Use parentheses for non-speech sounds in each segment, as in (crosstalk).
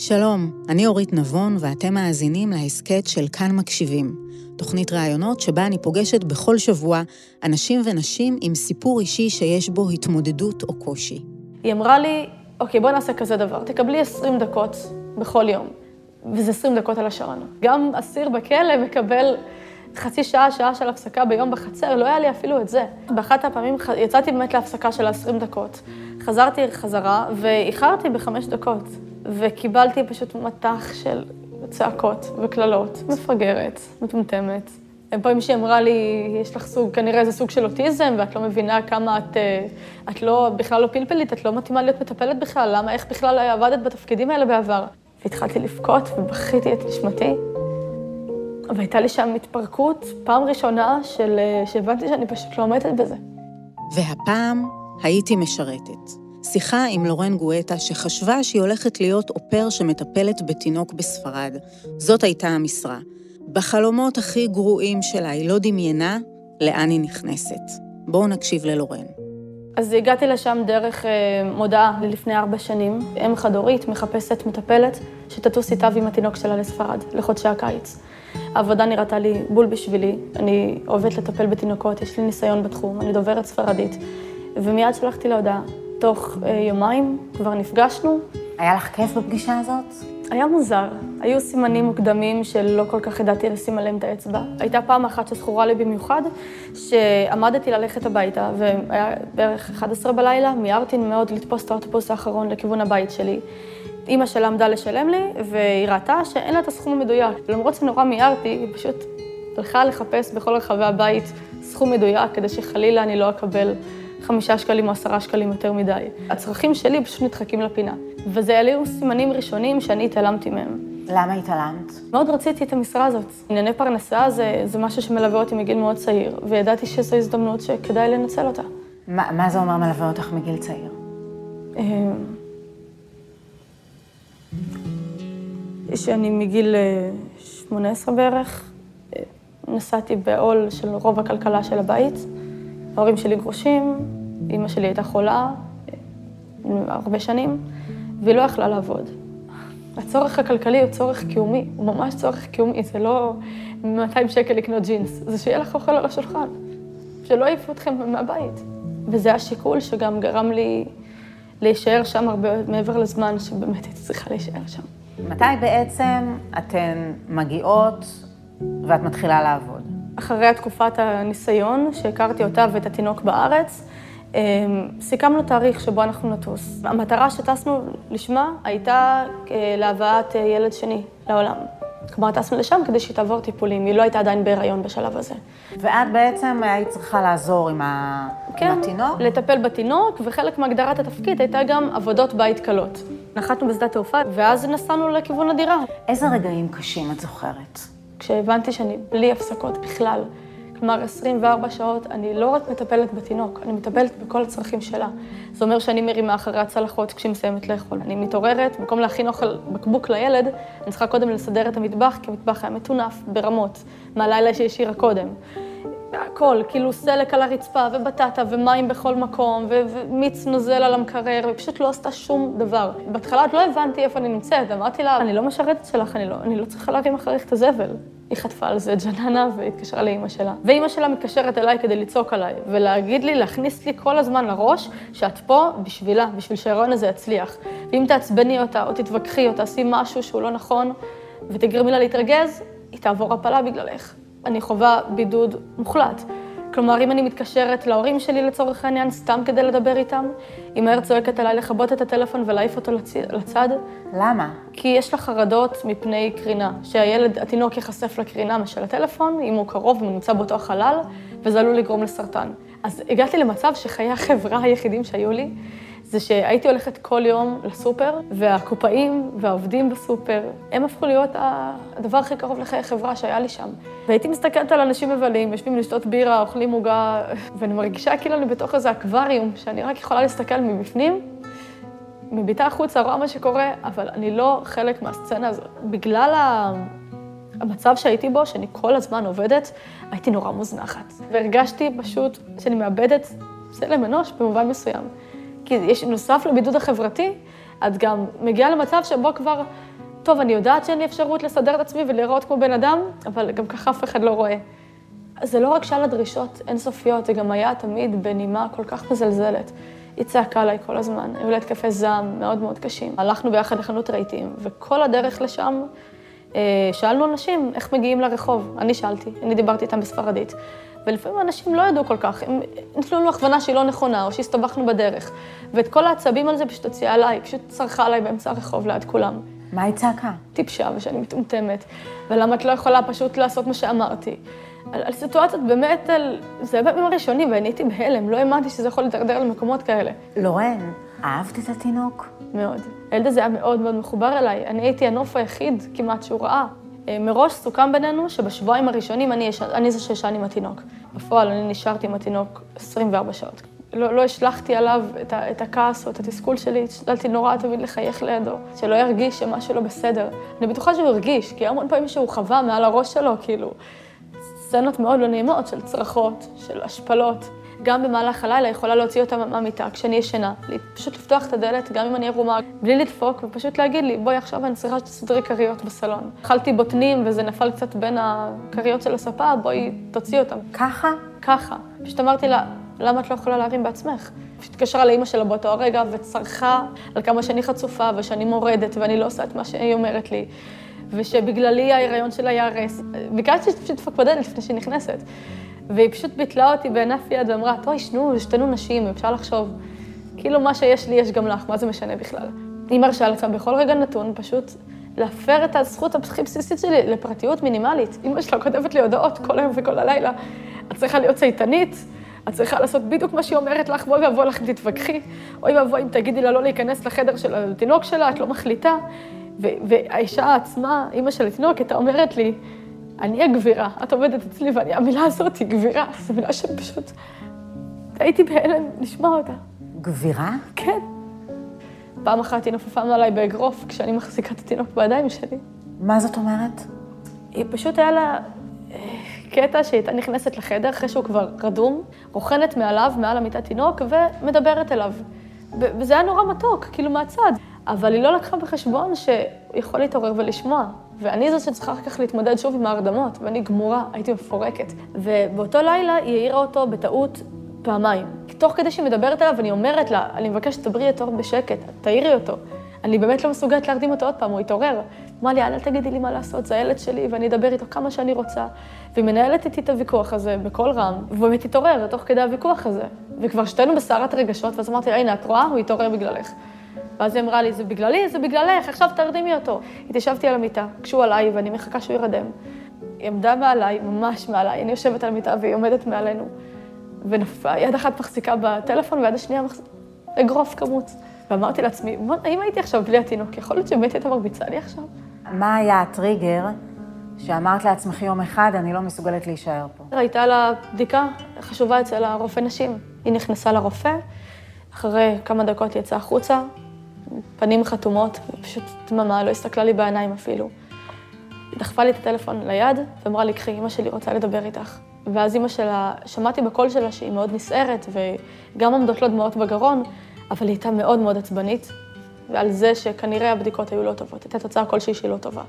שלום, אני אורית נבון ואתם מאזינים להסכת של כאן מקשיבים, תוכנית ראיונות שבה אני פוגשת בכל שבוע אנשים ונשים עם סיפור אישי שיש בו התמודדות או קושי. היא אמרה לי, אוקיי, בואי נעשה כזה דבר, תקבלי 20 דקות בכל יום, וזה 20 דקות על השעון. גם אסיר בכלא מקבל חצי שעה, שעה של הפסקה ביום בחצר, לא היה לי אפילו את זה. באחת הפעמים יצאתי באמת להפסקה של 20 דקות. חזרתי חזרה ואיחרתי בחמש דקות, וקיבלתי פשוט מטח של צעקות וקללות, מפגרת, מטומטמת. פעמים שהיא אמרה לי, יש לך סוג, כנראה איזה סוג של אוטיזם, ואת לא מבינה כמה את, אה, את לא, בכלל לא פלפלית, את לא מתאימה להיות מטפלת בכלל, למה, איך בכלל עבדת בתפקידים האלה בעבר? והתחלתי לבכות ובכיתי את נשמתי. והייתה לי שם התפרקות, פעם ראשונה של, אה, שהבנתי שאני פשוט לא עומדת בזה. והפעם הייתי משרתת. שיחה עם לורן גואטה, שחשבה שהיא הולכת להיות אופר שמטפלת בתינוק בספרד. זאת הייתה המשרה. בחלומות הכי גרועים שלה היא לא דמיינה לאן היא נכנסת. בואו נקשיב ללורן. אז הגעתי לשם דרך אה, מודעה לפני ארבע שנים. אם חד-הורית מחפשת מטפלת שתטוס איתה ועם התינוק שלה לספרד, לחודשי הקיץ. העבודה נראתה לי בול בשבילי. אני אוהבת לטפל בתינוקות, יש לי ניסיון בתחום, אני דוברת ספרדית. ומיד שלחתי לה הודעה. תוך אה, יומיים כבר נפגשנו. היה לך כיף בפגישה הזאת? היה מוזר. היו סימנים מוקדמים שלא כל כך ידעתי לשים עליהם את האצבע. הייתה פעם אחת שזכורה לי במיוחד, שעמדתי ללכת הביתה, והיה בערך 11 בלילה, מיהרתי מאוד לתפוס את האוטובוס האחרון לכיוון הבית שלי. אימא שלה עמדה לשלם לי, והיא ראתה שאין לה את הסכום המדויק. למרות שנורא מיהרתי, היא פשוט הלכה לחפש בכל רחבי הבית סכום מדויק, כדי שחלילה אני לא אקבל חמישה שקלים או עשרה שקלים יותר מדי. הצרכים שלי פשוט נדחקים לפינה. וזה היו סימנים ראשונים שאני התעלמתי מהם. למה התעלמת? מאוד רציתי את המשרה הזאת. ענייני פרנסה זה, זה משהו שמלווה אותי מגיל מאוד צעיר, וידעתי שזו הזדמנות שכדאי לנצל אותה. ما, מה זה אומר מלווה אותך מגיל צעיר? אמ, שאני מגיל 18 אה, בערך, אה, נסעתי בעול של רוב הכלכלה של הבית. ההורים שלי גרושים, אימא שלי הייתה חולה אה, הרבה שנים, והיא לא יכלה לעבוד. הצורך הכלכלי הוא צורך קיומי, הוא ממש צורך קיומי, זה לא 200 שקל לקנות ג'ינס, זה שיהיה לך אוכל על השולחן, שלא יעיפו אתכם מהבית. וזה השיקול שגם גרם לי להישאר שם הרבה מעבר לזמן שבאמת הייתי צריכה להישאר שם. מתי בעצם אתן מגיעות ואת מתחילה לעבוד? אחרי תקופת הניסיון, שהכרתי אותה ואת התינוק בארץ, אמ, סיכמנו תאריך שבו אנחנו נטוס. המטרה שטסנו לשמה הייתה אה, להבאת אה, ילד שני לעולם. כלומר, טסנו לשם כדי שהיא תעבור טיפולים, היא לא הייתה עדיין בהיריון בשלב הזה. ואת בעצם היית צריכה לעזור עם, ה... כן, עם התינוק? לטפל בתינוק, וחלק מהגדרת התפקיד הייתה גם עבודות בית קלות. נחתנו בשדה תעופה, ואז נסענו לכיוון הדירה. איזה רגעים קשים את זוכרת? כשהבנתי שאני בלי הפסקות בכלל. כלומר, 24 שעות, אני לא רק מטפלת בתינוק, אני מטפלת בכל הצרכים שלה. זה אומר שאני מרימה אחרי הצלחות כשהיא מסיימת לאכול. אני מתעוררת, במקום להכין אוכל בקבוק לילד, אני צריכה קודם לסדר את המטבח, כי המטבח היה מטונף ברמות, מהלילה שהשאירה קודם. הכל, כאילו סלק על הרצפה, ובטטה, ומים בכל מקום, ומיץ נוזל על המקרר, ופשוט לא עשתה שום דבר. בהתחלה עוד לא הבנתי איפה אני נמצאת, אמרתי לה, אני לא משרתת שלך, אני לא, אני לא צריכה להרים אחריך את הזבל. היא חטפה על זה ג'ננה והתקשרה לאימא שלה. ואימא שלה מתקשרת אליי כדי לצעוק עליי, ולהגיד לי, להכניס לי כל הזמן לראש, שאת פה בשבילה, בשביל שההיריון הזה יצליח. ואם תעצבני אותה, או תתווכחי, או תעשי משהו שהוא לא נכון, ותגרמי לה להתרגז, היא תעבור הפלה בגללך. אני חווה בידוד מוחלט. כלומר, אם אני מתקשרת להורים שלי לצורך העניין, סתם כדי לדבר איתם, היא מהר צועקת עליי לכבות את הטלפון ולהעיף אותו לצ... לצד. למה? כי יש לה חרדות מפני קרינה, שהילד, התינוק ייחשף לקרינה של הטלפון, אם הוא קרוב, הוא נמצא באותו החלל, וזה עלול לגרום לסרטן. אז הגעתי למצב שחיי החברה היחידים שהיו לי, זה שהייתי הולכת כל יום לסופר, והקופאים והעובדים בסופר, הם הפכו להיות הדבר הכי קרוב לחיי חברה שהיה לי שם. והייתי מסתכלת על אנשים מבלים, יושבים לשתות בירה, אוכלים עוגה, ואני מרגישה כאילו אני בתוך איזה אקווריום, שאני רק יכולה להסתכל מבפנים, מביטה החוצה, רואה מה שקורה, אבל אני לא חלק מהסצנה הזאת. בגלל ה... המצב שהייתי בו, שאני כל הזמן עובדת, הייתי נורא מוזנחת. והרגשתי פשוט שאני מאבדת צלם אנוש במובן מסוים. כי יש, נוסף לבידוד החברתי, את גם מגיעה למצב שבו כבר, טוב, אני יודעת שאין לי אפשרות לסדר את עצמי ולהיראות כמו בן אדם, אבל גם ככה אף אחד לא רואה. זה לא רק שלל הדרישות אינסופיות, זה גם היה תמיד בנימה כל כך מזלזלת. היא צעקה עליי כל הזמן, היו לה התקפי זעם מאוד מאוד קשים. הלכנו ביחד לחנות רהיטים, וכל הדרך לשם אה, שאלנו אנשים איך מגיעים לרחוב. אני שאלתי, אני דיברתי איתם בספרדית. ולפעמים אנשים לא ידעו כל כך, הם נתנו לנו הכוונה שהיא לא נכונה, או שהסתבכנו בדרך. ואת כל העצבים על זה פשוט הוציאה עליי, פשוט צרחה עליי באמצע הרחוב ליד כולם. מה היא צעקה? טיפשה ושאני מטומטמת, ולמה את לא יכולה פשוט לעשות מה שאמרתי. על, על סיטואציות באמת, על... זה היה בימים הראשונים, ואני הייתי בהלם, לא האמנתי שזה יכול להתדרדר למקומות כאלה. לורן, אהבת את התינוק? מאוד. הילד הזה היה מאוד מאוד מחובר אליי. אני הייתי הנוף היחיד כמעט שהוא ראה. אה, מראש סוכם בינינו שבשבועיים הראשונים אני, יש... אני זה שישן עם התינוק. בפועל אני נשארתי עם התינוק 24 שעות. לא, לא השלכתי עליו את, ה, את הכעס או את התסכול שלי, השתדלתי נורא תמיד לחייך לידו, שלא ירגיש שמשהו לא בסדר. אני בטוחה שהוא הרגיש, כי המון פעמים שהוא חווה מעל הראש שלו, כאילו, סצנות מאוד לא נעימות של צרחות, של השפלות. גם במהלך הלילה יכולה להוציא אותה מהמיטה כשאני ישנה, פשוט לפתוח את הדלת, גם אם אני ערומה, בלי לדפוק, ופשוט להגיד לי, בואי עכשיו אני צריכה שתסדרי כריות בסלון. אכלתי בוטנים וזה נפל קצת בין הכריות של הספה, בואי תוציא אותם. ככה? ככה. פשוט אמרתי לה, למה את לא יכולה להרים בעצמך? התקשרה לאימא שלה באותו הרגע וצרחה על כמה שאני חצופה ושאני מורדת ואני לא עושה את מה שהיא אומרת לי. ושבגללי ההיריון שלה ייהרס. ביקשתי שתפתח בדלת לפני שהיא נכנסת. והיא פשוט ביטלה אותי בהינף יד ואמרה, טוי, שנו, שתינו נשים, אפשר לחשוב. כאילו, מה שיש לי, יש גם לך, מה זה משנה בכלל? היא מרשה לעצמה בכל רגע נתון פשוט להפר את הזכות הכי בסיסית שלי לפרטיות מינימלית. אמא שלה כותבת לי הודעות כל היום וכל הלילה. את צריכה להיות צייתנית, את צריכה לעשות בדיוק מה שהיא אומרת לך, בואי ואבוי לך אם תתווכחי, אוי ואבוי אם תגידי לה לא להיכנס לחדר של התינוק שלה, את לא מחליטה. והאישה עצמה, אימא של התינוק, הייתה אומרת לי, אני הגבירה, את עובדת אצלי, ואני, המילה הזאת היא גבירה, זו מילה שפשוט... הייתי בהלם לשמוע אותה. גבירה? כן. פעם אחת היא נופפה מעליי באגרוף כשאני מחזיקה את התינוק בידיים שלי. מה זאת אומרת? היא פשוט היה לה אה, קטע שהיא הייתה נכנסת לחדר אחרי שהוא כבר רדום, רוכנת מעליו, מעל המיטת תינוק, ומדברת אליו. וזה היה נורא מתוק, כאילו מהצד. אבל היא לא לקחה בחשבון שהוא יכול להתעורר ולשמוע. ואני זאת שצריכה אחר כך להתמודד שוב עם ההרדמות, ואני גמורה, הייתי מפורקת. ובאותו לילה היא העירה אותו בטעות פעמיים. תוך כדי שהיא מדברת אליו, אני אומרת לה, אני מבקשת, שתדברי יותר בשקט, תעירי אותו. אני באמת לא מסוגלת להרדים אותו עוד פעם, הוא יתעורר. אמרה לי, אל תגידי לי מה לעשות, זה הילד שלי, ואני אדבר איתו כמה שאני רוצה. והיא מנהלת איתי את הוויכוח הזה בקול רם, והוא באמת התעורר תוך כדי הוויכוח הזה. וכבר שתינו בסערת רגשות, ואז אמרתי לה, הנה, את רואה? הוא התעורר בגללך. ואז היא אמרה לי, זה בגללי, זה בגללך, עכשיו תרדימי אותו. התיישבתי על המיטה, קשו עליי, ואני מחכה שהוא ירדם. היא עמדה מעליי, ממש מעליי, אני יושבת על המיטה והיא עומדת מעלינו. ונפלה, יד אחת מחזיקה בטלפון ויד השנייה מחזיקה אגרוף כמות. ואמרתי לעצמי, אם הייתי עכשיו בלי התינוק, יכול להיות שבאמת הייתה מרביצה לי עכשיו? מה היה הטריגר שאמרת לעצמך יום אחד, אני לא מסוגלת להישאר פה? הייתה לה בדיקה חשובה אצל הרופא נשים. היא נכנסה לרופא, אחרי כמה דקות היא יצאה החוצה, פנים חתומות, פשוט דממה, לא הסתכלה לי בעיניים אפילו. היא דחפה לי את הטלפון ליד ואמרה לי, קחי, אמא שלי רוצה לדבר איתך. ואז אמא שלה, שמעתי בקול שלה שהיא מאוד נסערת, וגם עומדות לו דמעות בגרון, אבל היא הייתה מאוד מאוד עצבנית, ועל זה שכנראה הבדיקות היו לא טובות, הייתה תוצאה כלשהי שהיא לא טובה.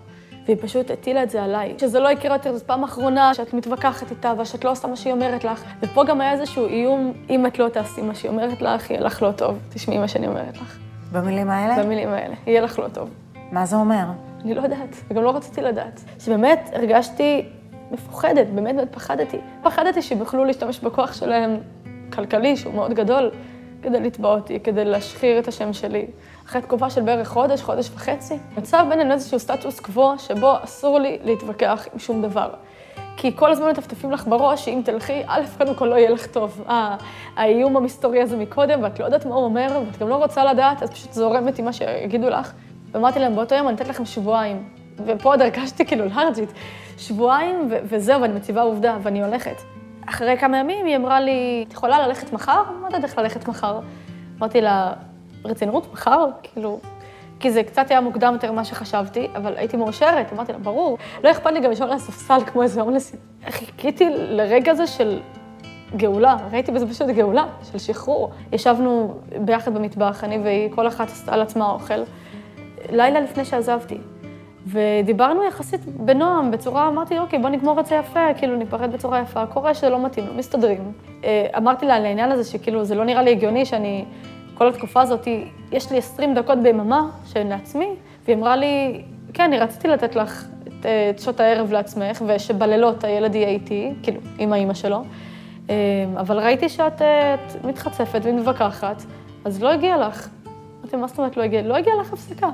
והיא פשוט הטילה את זה עליי. שזה לא יקרה יותר, זו פעם אחרונה שאת מתווכחת איתה ושאת לא עושה מה שהיא אומרת לך. ופה גם היה איזשהו איום, אם את לא תעשי מה שהיא אומרת לך, יהיה לך לא טוב. תשמעי מה שאני אומרת לך. במילים האלה? במילים האלה. יהיה לך לא טוב. מה זה אומר? אני לא יודעת, וגם לא רציתי לדעת. שבאמת הרגשתי מפוחדת, באמת באמת פחדתי. פחדתי שהם יוכלו להשתמש בכוח שלהם כלכלי, שהוא מאוד גדול, כדי לתבוע אותי, כדי להשחיר את השם שלי. אחרי תקופה של בערך חודש, חודש וחצי, נוצר בינינו איזשהו סטטוס קוו שבו אסור לי להתווכח עם שום דבר. כי כל הזמן מטפטפים לך בראש שאם תלכי, א', קודם כל לא יהיה לך טוב. אה, האיום המסתורי הזה מקודם, ואת לא יודעת מה הוא אומר, ואת גם לא רוצה לדעת, אז פשוט זורמת עם מה שיגידו לך. ואמרתי להם, באותו יום אני אתן לכם שבועיים. ופה עוד הרגשתי כאילו לארג'ית. שבועיים, ו- וזהו, ואני מציבה עובדה, ואני הולכת. אחרי כמה ימים היא אמרה לי, את יכולה ללכת מחר? מה יודעת איך ללכת מחר. אמרתי לה, רצינות, מחר? כאילו, כי זה קצת היה מוקדם יותר ממה שחשבתי, אבל הייתי מאושרת, אמרתי לה, ברור. לא אכפת לי גם לישון על הספסל כמו איזה הומלסית. חיכיתי לרגע הזה של גאולה, ראיתי בזה פשוט גאולה של שחרור. ישבנו ביחד במטבח, אני והיא, כל אחת עשתה על עצמה אוכל, לילה לפני שעזבתי. ודיברנו יחסית בנועם, בצורה, אמרתי, אוקיי, בוא נגמור את זה יפה, כאילו, ניפרד בצורה יפה, קורה שזה לא מתאים, לא מסתדרים. אה, אמרתי לה על העניין הזה, שכאילו, זה לא נראה לי הגיוני שאני, כל התקופה הזאת, יש לי 20 דקות ביממה שהן לעצמי, והיא אמרה לי, כן, אני רציתי לתת לך את, אה, את שעות הערב לעצמך, ושבלילות הילד יהיה איתי, כאילו, עם האימא שלו, אה, אבל ראיתי שאת מתחצפת ומתווכחת, אז לא הגיע לך. אמרתי, מה זאת אומרת לא הגיע? לא הגיע לך הפסקה.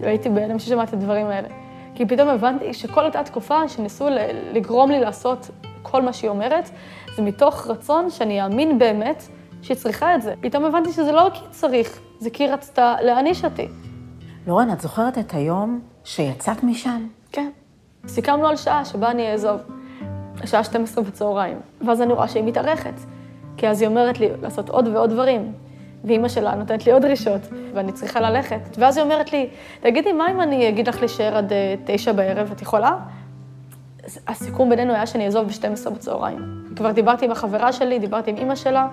והייתי בהלם ששמעתי את הדברים האלה. כי פתאום הבנתי שכל אותה תקופה שניסו לגרום לי לעשות כל מה שהיא אומרת, זה מתוך רצון שאני אאמין באמת שהיא צריכה את זה. פתאום הבנתי שזה לא כי צריך, זה כי היא רצתה להעניש אותי. לורן, את זוכרת את היום שיצאת משם? כן. סיכמנו על שעה שבה אני אעזוב. השעה 12 בצהריים. ואז אני רואה שהיא מתארכת. כי אז היא אומרת לי לעשות עוד ועוד דברים. ואימא שלה נותנת לי עוד דרישות, ואני צריכה ללכת. ואז היא אומרת לי, תגידי, מה אם אני אגיד לך להישאר עד אה, תשע בערב, את יכולה? הסיכום בינינו היה שאני אעזוב ב-12 בצהריים. כבר דיברתי עם החברה שלי, דיברתי עם אימא שלה,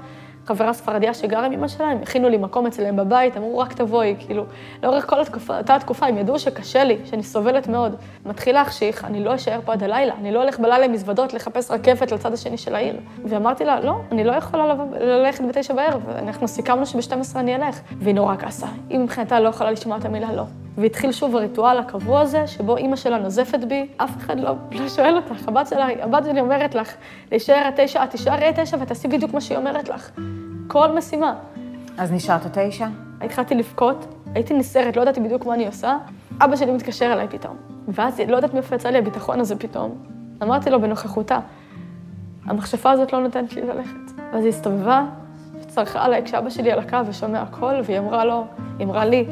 חברה ספרדיה שגרה עם אמא שלה, הם הכינו לי מקום אצלם בבית, אמרו, רק תבואי, כאילו, לאורך כל התקופה, אותה התקופה, הם ידעו שקשה לי, שאני סובלת מאוד. מתחיל להחשיך, אני לא אשאר פה עד הלילה, אני לא הולך בלילה עם מזוודות לחפש רכבת לצד השני של העיר. ואמרתי לה, לא, אני לא יכולה ללכת בתשע בערב, אנחנו סיכמנו שב-12 אני אלך. והיא נורא כעסה, היא מבחינתה לא יכולה לשמוע את המילה לא. והתחיל שוב הריטואל הקבוע הזה, שבו אימא שלה נוזפת בי, אף אחד לא, לא שואל אותך, הבת שלה, הבת שלי אומרת לך, להישאר עד תשע, את תישארי עד תשע ותעשי בדיוק מה שהיא אומרת לך. כל משימה. אז נשארת תשע? התחלתי לבכות, הייתי נסערת, לא ידעתי בדיוק מה אני עושה. אבא שלי מתקשר אליי פתאום. ואז לא יודעת מאיפה יצא לי הביטחון הזה פתאום. אמרתי לו בנוכחותה, המכשפה הזאת לא נותנת לי ללכת. ואז היא הסתובבה, וצרחה עליי כשאבא שלי על הקו ושומע הכל, והיא אמרה לו, היא אמרה לי,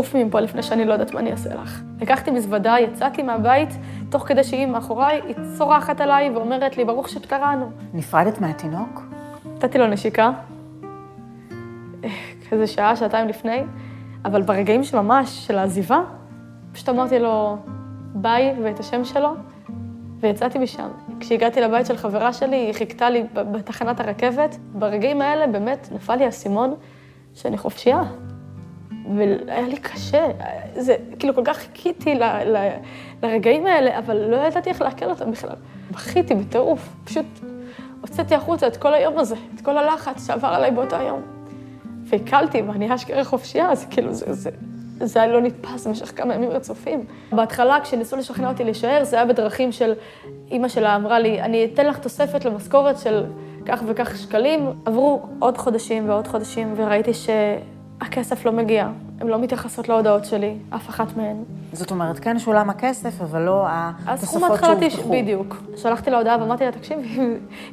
עופי מפה לפני שאני לא יודעת מה אני אעשה לך. לקחתי מזוודה, יצאתי מהבית, תוך כדי שהיא מאחוריי, היא צורחת עליי ואומרת לי, ברוך שפטרנו. נפרדת מהתינוק? נתתי לו נשיקה, כזה שעה, שעתיים לפני, אבל ברגעים שממש, של העזיבה, פשוט אמרתי לו ביי ואת השם שלו, ויצאתי משם. כשהגעתי לבית של חברה שלי, היא חיכתה לי בתחנת הרכבת. ברגעים האלה באמת נפל לי האסימון שאני חופשייה. והיה לי קשה, זה, כאילו, כל כך חיכיתי ל, ל, לרגעים האלה, אבל לא ידעתי איך לעכל אותם בכלל. בכיתי בטירוף, פשוט הוצאתי החוצה את כל היום הזה, את כל הלחץ שעבר עליי באותו יום. והקלתי, ואני אשכרה חופשייה, אז כאילו, זה, זה, זה היה לא נתפס במשך כמה ימים רצופים. בהתחלה, כשניסו לשכנע אותי להישאר, זה היה בדרכים של, אימא שלה אמרה לי, אני אתן לך תוספת למשכורת של כך וכך שקלים. עברו עוד חודשים ועוד חודשים, וראיתי ש... הכסף לא מגיע, הן לא מתייחסות להודעות שלי, אף אחת מהן. זאת אומרת, כן שולם הכסף, אבל לא התוספות שהובטחו. בדיוק. שלחתי לה הודעה ואמרתי לה, תקשיב,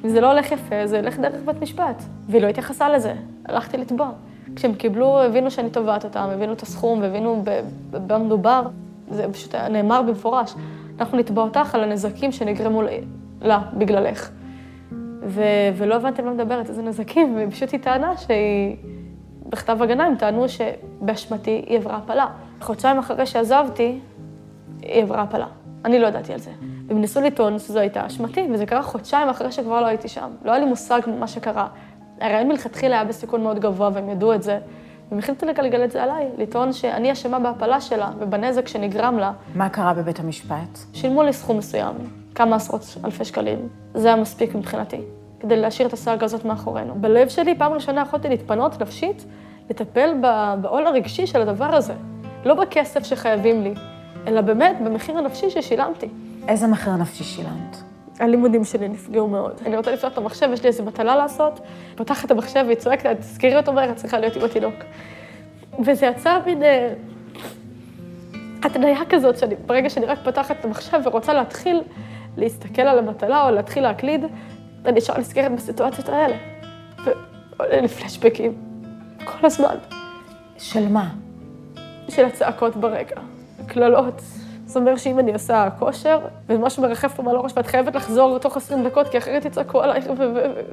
אם זה לא הולך יפה, זה ילך דרך בית משפט. והיא לא התייחסה לזה, הלכתי לתבוע. כשהם קיבלו, הבינו שאני תובעת אותם, הבינו את הסכום והבינו במה מדובר, זה פשוט נאמר במפורש. אנחנו נתבע אותך על הנזקים שנגרמו לה בגללך. ו- ולא הבנתי על מה מדברת, איזה נזקים, ופשוט היא טענה שהיא... בכתב הגנה הם טענו שבאשמתי היא עברה הפלה. חודשיים אחרי שעזבתי, היא עברה הפלה. אני לא ידעתי על זה. והם ניסו לטעון שזו הייתה אשמתי, וזה קרה חודשיים אחרי שכבר לא הייתי שם. לא היה לי מושג מה שקרה. הרעיון מלכתחילה היה בסיכון מאוד גבוה, והם ידעו את זה. והם החליטו לגלגל את זה עליי, לטעון שאני אשמה בהפלה שלה ובנזק שנגרם לה. מה קרה בבית המשפט? שילמו לי סכום מסוים, כמה עשרות אלפי שקלים. זה היה מספיק מבחינתי. כדי להשאיר את הסאגה הזאת מאחורינו. בלב שלי, פעם ראשונה יכולתי להתפנות נפשית, לטפל בעול הרגשי של הדבר הזה. לא בכסף שחייבים לי, אלא באמת במחיר הנפשי ששילמתי. איזה מחיר נפשי שילמת? הלימודים שלי נפגעו מאוד. אני רוצה לפתוח את המחשב, יש לי איזו מטלה לעשות, פותחת את המחשב והיא צועקת, תזכירי אותו מהר, את צריכה להיות עם התינוק. וזה יצר מין אה, התניה כזאת, שאני, ברגע שאני רק פותחת את המחשב ורוצה להתחיל להסתכל על המטלה או להתחיל להקליד, אני ישר נזכרת בסיטואציות האלה. ועולה לי פלשבקים, כל הזמן. של מה? של הצעקות ברקע, קללות. זה אומר שאם אני עושה כושר, ומשהו מרחף פה מעל הראש ואת חייבת לחזור תוך 20 דקות, כי אחרת יצעקו עלייך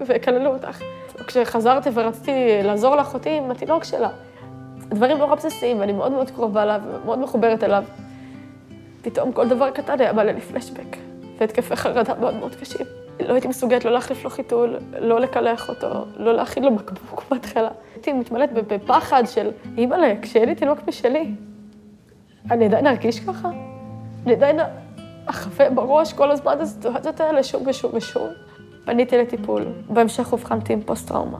ויקללו אותך. כשחזרתי ורציתי לעזור לאחותי עם התינוק שלה, דברים נורא בסיסיים, ואני מאוד מאוד קרובה אליו, ומאוד מחוברת אליו. פתאום כל דבר קטן היה בא לי פלשבק, והתקפי חרדה מאוד מאוד קשים. לא הייתי מסוגלת לא להחליף לו חיתול, לא לקלח אותו, לא להכין לו בקבוק (laughs) בהתחלה. הייתי מתמלאת בפחד של, אימא'לה, כשיהיה לי תינוק משלי, אני עדיין ארגיש ככה? אני עדיין אחווה בראש כל הזמן הסיטואציות האלה שוב ושוב ושוב. פניתי לטיפול, בהמשך אובחנתי עם פוסט-טראומה.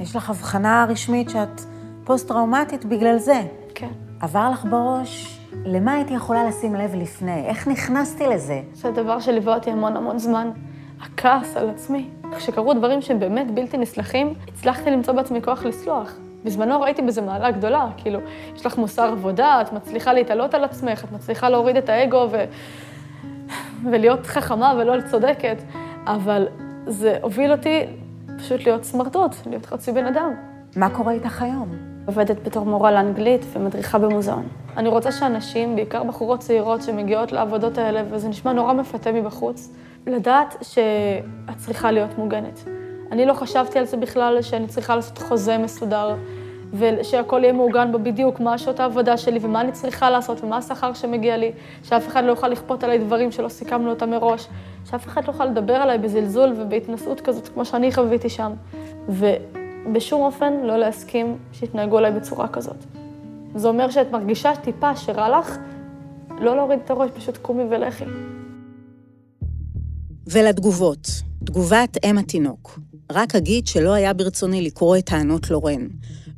יש לך הבחנה רשמית שאת פוסט-טראומטית בגלל זה. כן. עבר לך בראש, למה הייתי יכולה לשים לב לפני? איך נכנסתי לזה? זה דבר שליווה אותי המון המון זמן. הכעס על עצמי. כשקרו דברים שהם באמת בלתי נסלחים, הצלחתי למצוא בעצמי כוח לסלוח. בזמנו ראיתי בזה מעלה גדולה, כאילו, יש לך מוסר עבודה, את מצליחה להתעלות על עצמך, את מצליחה להוריד את האגו ו... ולהיות חכמה ולא צודקת, אבל זה הוביל אותי פשוט להיות סמרטוט, להיות חצי בן אדם. מה קורה איתך היום? עובדת בתור מורה לאנגלית ומדריכה במוזיאון. אני רוצה שאנשים, בעיקר בחורות צעירות שמגיעות לעבודות האלה, וזה נשמע נורא מפתה מבחוץ, לדעת שאת צריכה להיות מוגנת. אני לא חשבתי על זה בכלל, שאני צריכה לעשות חוזה מסודר, ושהכול יהיה מעוגן בו בדיוק, מה שעות העבודה שלי ומה אני צריכה לעשות ומה השכר שמגיע לי, שאף אחד לא יוכל לכפות עליי דברים שלא סיכמנו אותם מראש, שאף אחד לא יוכל לדבר עליי בזלזול ובהתנשאות כזאת, כמו שאני חוויתי שם. ובשום אופן לא להסכים שיתנהגו עליי בצורה כזאת. זה אומר שאת מרגישה טיפה שרע לך, לא להוריד את הראש, פשוט קומי ולכי. ולתגובות. תגובת אם התינוק. רק אגיד שלא היה ברצוני לקרוא את טענות לורן.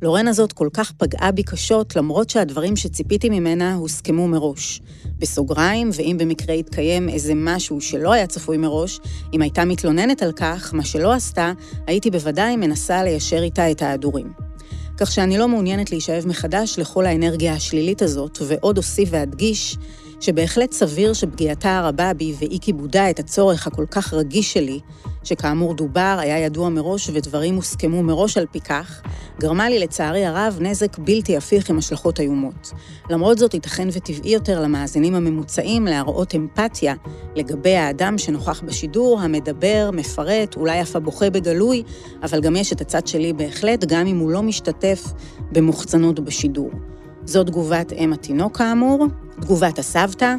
לורן הזאת כל כך פגעה בי קשות, למרות שהדברים שציפיתי ממנה הוסכמו מראש. בסוגריים, ואם במקרה יתקיים איזה משהו שלא היה צפוי מראש, אם הייתה מתלוננת על כך, מה שלא עשתה, הייתי בוודאי מנסה ליישר איתה את ההדורים. כך שאני לא מעוניינת להישאב מחדש לכל האנרגיה השלילית הזאת, ועוד אוסיף ואדגיש שבהחלט סביר שפגיעתה הרבה בי ואי כיבודה את הצורך הכל כך רגיש שלי, שכאמור דובר, היה ידוע מראש ודברים הוסכמו מראש על פי כך, גרמה לי לצערי הרב נזק בלתי הפיך עם השלכות איומות. למרות זאת, ייתכן וטבעי יותר למאזינים הממוצעים להראות אמפתיה לגבי האדם שנוכח בשידור, המדבר, מפרט, אולי אף הבוכה בגלוי, אבל גם יש את הצד שלי בהחלט, גם אם הוא לא משתתף במוחצנות בשידור. זו תגובת אם התינוק כאמור, תגובת הסבתא.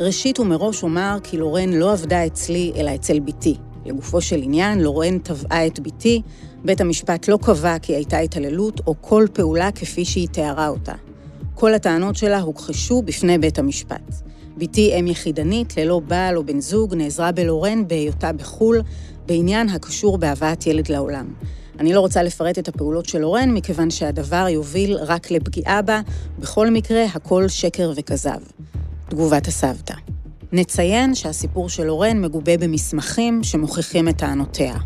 ראשית ומראש אומר כי לורן לא עבדה אצלי, אלא אצל בתי. לגופו של עניין, לורן תבעה את בתי, בית המשפט לא קבע כי הייתה התעללות או כל פעולה כפי שהיא תיארה אותה. כל הטענות שלה הוכחשו בפני בית המשפט. בתי אם יחידנית, ללא בעל או בן זוג, נעזרה בלורן בהיותה בחו"ל, בעניין הקשור בהבאת ילד לעולם. אני לא רוצה לפרט את הפעולות של לורן, מכיוון שהדבר יוביל רק לפגיעה בה, בכל מקרה, הכל שקר וכזב. תגובת הסבתא. נציין שהסיפור של לורן מגובה במסמכים שמוכיחים את טענותיה.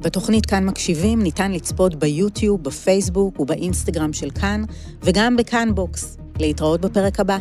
בתוכנית כאן מקשיבים ניתן לצפות ביוטיוב, בפייסבוק ובאינסטגרם של כאן, וגם בכאן בוקס. להתראות בפרק הבא.